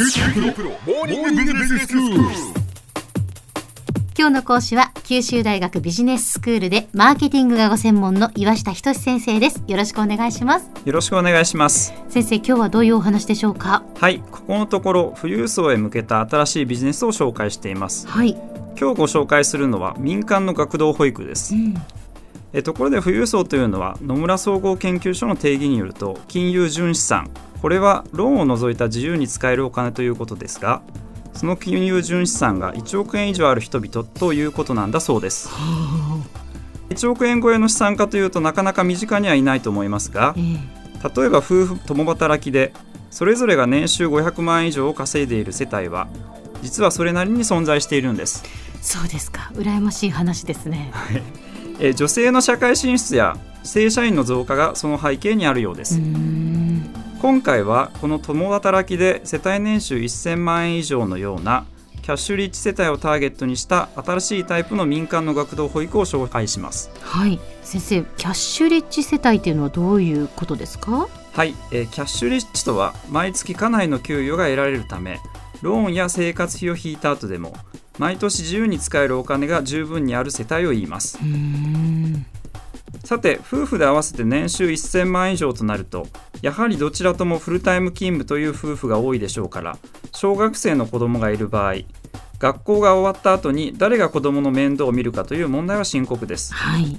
今日の講師は九州大学ビジネススクールでマーケティングがご専門の岩下仁先生です。よろしくお願いします。よろしくお願いします。先生今日はどういうお話でしょうか？はいここのところ富裕層へ向けた新しいビジネスを紹介しています。はい、今日ご紹介するのは民間の学童保育です。うん、えところで富裕層というのは野村総合研究所の定義によると金融純資産これはローンを除いた自由に使えるお金ということですがその金融純資産が1億円以上ある人々ということなんだそうです。1億円超えの資産家というとなかなか身近にはいないと思いますがええ。例えば夫婦共働きでそれぞれが年収500万円以上を稼いでいる世帯は実はそれなりに存在しているんです。そうですか。羨ましい話ですね。えー女性の社会進出や正社員の増加がその背景にあるようです、ん今回はこの共働きで世帯年収1000万円以上のようなキャッシュリッチ世帯をターゲットにした新しいタイプの民間の学童保育を紹介します。はい。先生キャッシュリッチ世帯っていうのはどういうことですか？はい、えーキャッシュリッチとは毎月家内の給与が得られるためローンや生活費を引いた後でも毎年自由に使えるお金が十分にある世帯を言います。うーんさて夫婦で合わせて年収1000万円以上となるとやはりどちらともフルタイム勤務という夫婦が多いでしょうから小学生の子供がいる場合学校が終わった後に誰が子供の面倒を見るかという問題は深刻です。はい。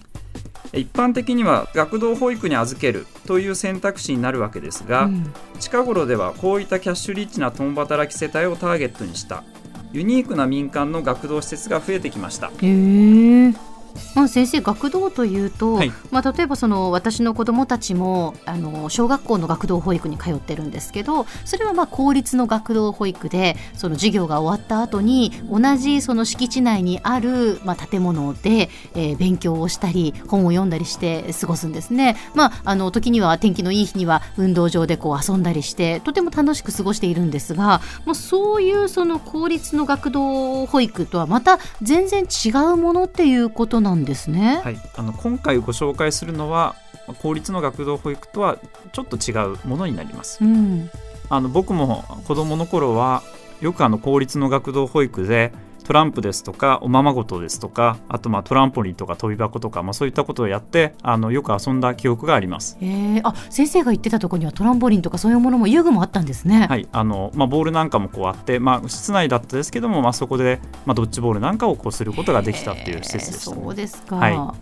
一般的には学童保育に預けるという選択肢になるわけですが、うん。近頃ではこういったキャッシュリッチな共働き世帯をターゲットにしたユニークな民間の学童施設が増えてきました。まあ、先生学童というと、はいまあ、例えばその私の子どもたちもあの小学校の学童保育に通ってるんですけどそれはまあ公立の学童保育でその授業が終わった後に同じその敷地内にある、まあ、建物で、えー勉強をしたり本を読んだりして過ごすんですね。まあ、あの時には天気のいい日には運動場でこう遊んだりしてとても楽しく過ごしているんですが、まあ、そういうその公立の学童保育とはまた全然違うものっていうことなんですね。はい、あの今回ご紹介するのは公立の学童保育とはちょっと違うものになります。うん、あの僕も子供の頃はよくあの公立の学童保育でトランプですとかおままごとですとかあとまあトランポリンとか飛び箱とか、まあ、そういったことをやってあのよく遊んだ記憶がありますえー、あ先生が言ってたところにはトランポリンとかそういうものも遊具もあったんですね。はいあのまあ、ボールなんかもこうあって、まあ、室内だったですけども、まあ、そこで、まあ、ドッジボールなんかをこうすることができたっていう施設でした、えーそうですか。は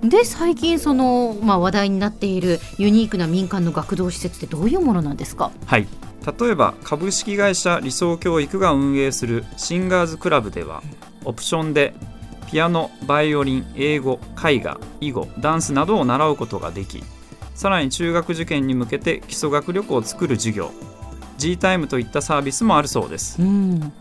で最近その、まあ、話題になっているユニークな民間の学童施設ってどういうものなんですか？はい、例えば株式会社理想教育が運営するシンガーズクラブではオプションでピアノバイオリン英語絵画囲碁ダンスなどを習うことができさらに中学受験に向けて基礎学力を作る授業 G タイムといったサービスもあるそうです。うん、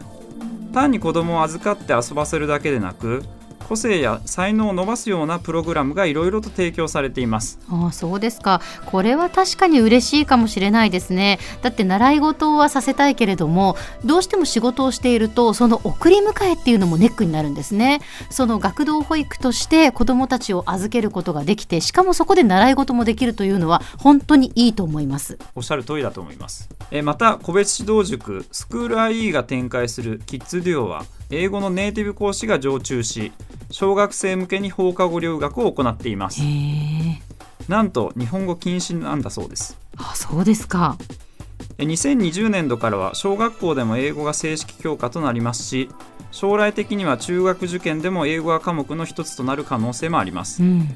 単に子供を預かって遊ばせるだけでなく個性や才能を伸ばすようなプログラムがいろいろと提供されています。ああそうですか。これは確かに嬉しいかもしれないですね。だって習い事はさせたいけれどもどうしても仕事をしているとその送り迎えっていうのもネックになるんですね。その学童保育として子どもたちを預けることができてしかもそこで習い事もできるというのは本当にいいと思います。おっしゃる通りだと思います。えーまた個別指導塾スクール IE が展開するキッズデュオは英語のネイティブ講師が常駐し小学生向けに放課後留学を行っています。なんと日本語禁止なんだそうです。あそうですか。えー2020年度からは小学校でも英語が正式教科となりますし将来的には中学受験でも英語が科目の一つとなる可能性もあります。うん。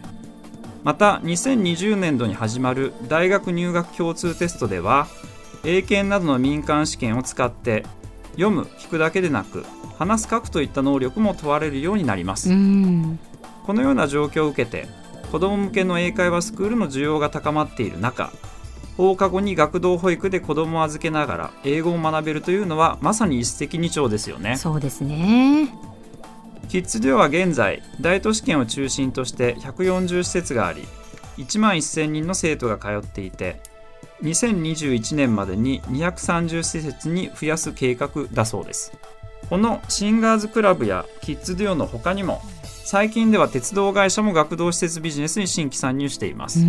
また2020年度に始まる大学入学共通テストでは英検などの民間試験を使って読む聞くだけでなく話す書くといった能力も問われるようになります、うん。このような状況を受けて子ども向けの英会話スクールの需要が高まっている中放課後に学童保育で子どもを預けながら英語を学べるというのはまさに一石二鳥ですよね。そうですね。キッズデュオは現在大都市圏を中心として140施設があり1万1000人の生徒が通っていて2021年までに230施設に増やす計画だそうです。このシンガーズクラブやキッズデュオの他にも最近では鉄道会社も学童施設ビジネスに新規参入しています。例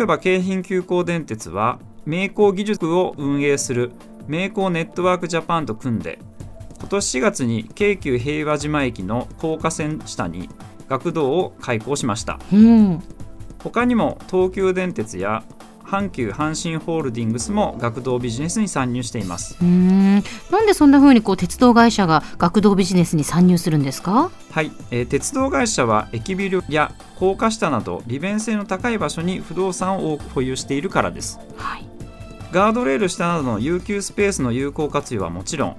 えば京浜急行電鉄は名工技術を運営する名工ネットワークジャパンと組んで今年4月に京急平和島駅の高架線下に学童を開校しました。うん。他にも東急電鉄や阪急阪神ホールディングスも学童ビジネスに参入しています。うーん。なんでそんな風にこう鉄道会社が学童ビジネスに参入するんですか？はい、えー鉄道会社は駅ビルや高架下など利便性の高い場所に不動産を多く保有しているからです。はい。ガードレール下などの有給スペースの有効活用はもちろん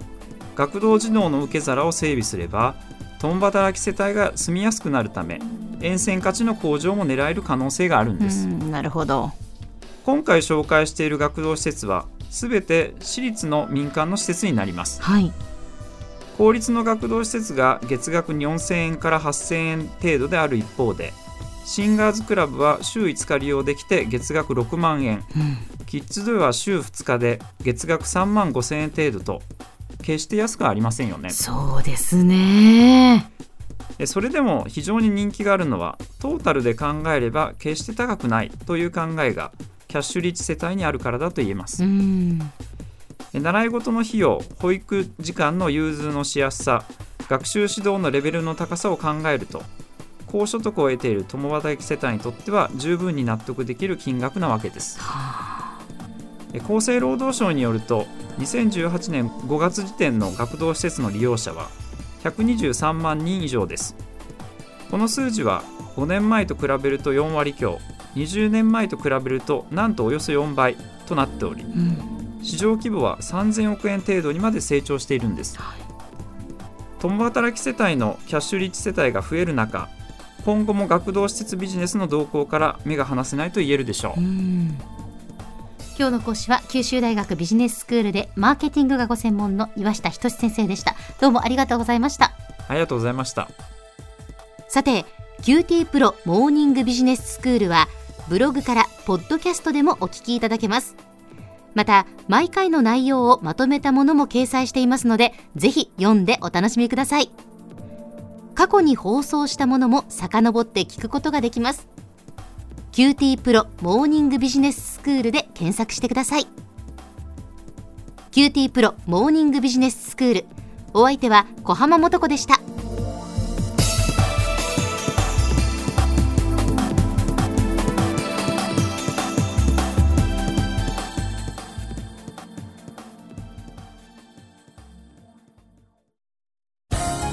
学童児童の受け皿を整備すれば共働き世帯が住みやすくなるため沿線価値の向上も狙える可能性があるんうです。んなるほど。今回紹介している学童施設は全て私立の民間の施設になります。はい。公立の学童施設が月額4000円から8000円程度である一方でシンガーズクラブは週5日利用できて月額6万円。うん。キッズドゥは週2日で月額3万5000円程度と決して安くはありませんよね。そうですね。えそれでも非常に人気があるのはトータルで考えれば決して高くないという考えがキャッシュリッチ世帯にあるからだと言えます。習い事の費用保育時間の融通のしやすさ学習指導のレベルの高さを考えると高所得を得ている共働き世帯にとっては十分に納得できる金額なわけです。え厚生労働省によると2018年5月時点の学童施設の利用者は123万人以上です。この数字は5年前と比べると4割強20年前と比べるとなんとおよそ4倍となっておりうん。市場規模は3000億円程度にまで成長しているんです。はい。共働き世帯のキャッシュリッチ世帯が増える中今後も学童施設ビジネスの動向から目が離せないと言えるでしょう。うん今日の講師は九州大学ビジネススクールでマーケティングがご専門の岩下仁先生でした。どうもありがとうございました。ありがとうございました。さて QT プロモーニングビジネススクールはブログからポッドキャストでもお聞きいただけます。また毎回の内容をまとめたものも掲載していますのでぜひ読んでお楽しみください。過去に放送したものも遡って聞くことができます QT プロモーニングビジネススクールで検索してください。QT プロモーニングビジネススクール。お相手は小浜もとこでした。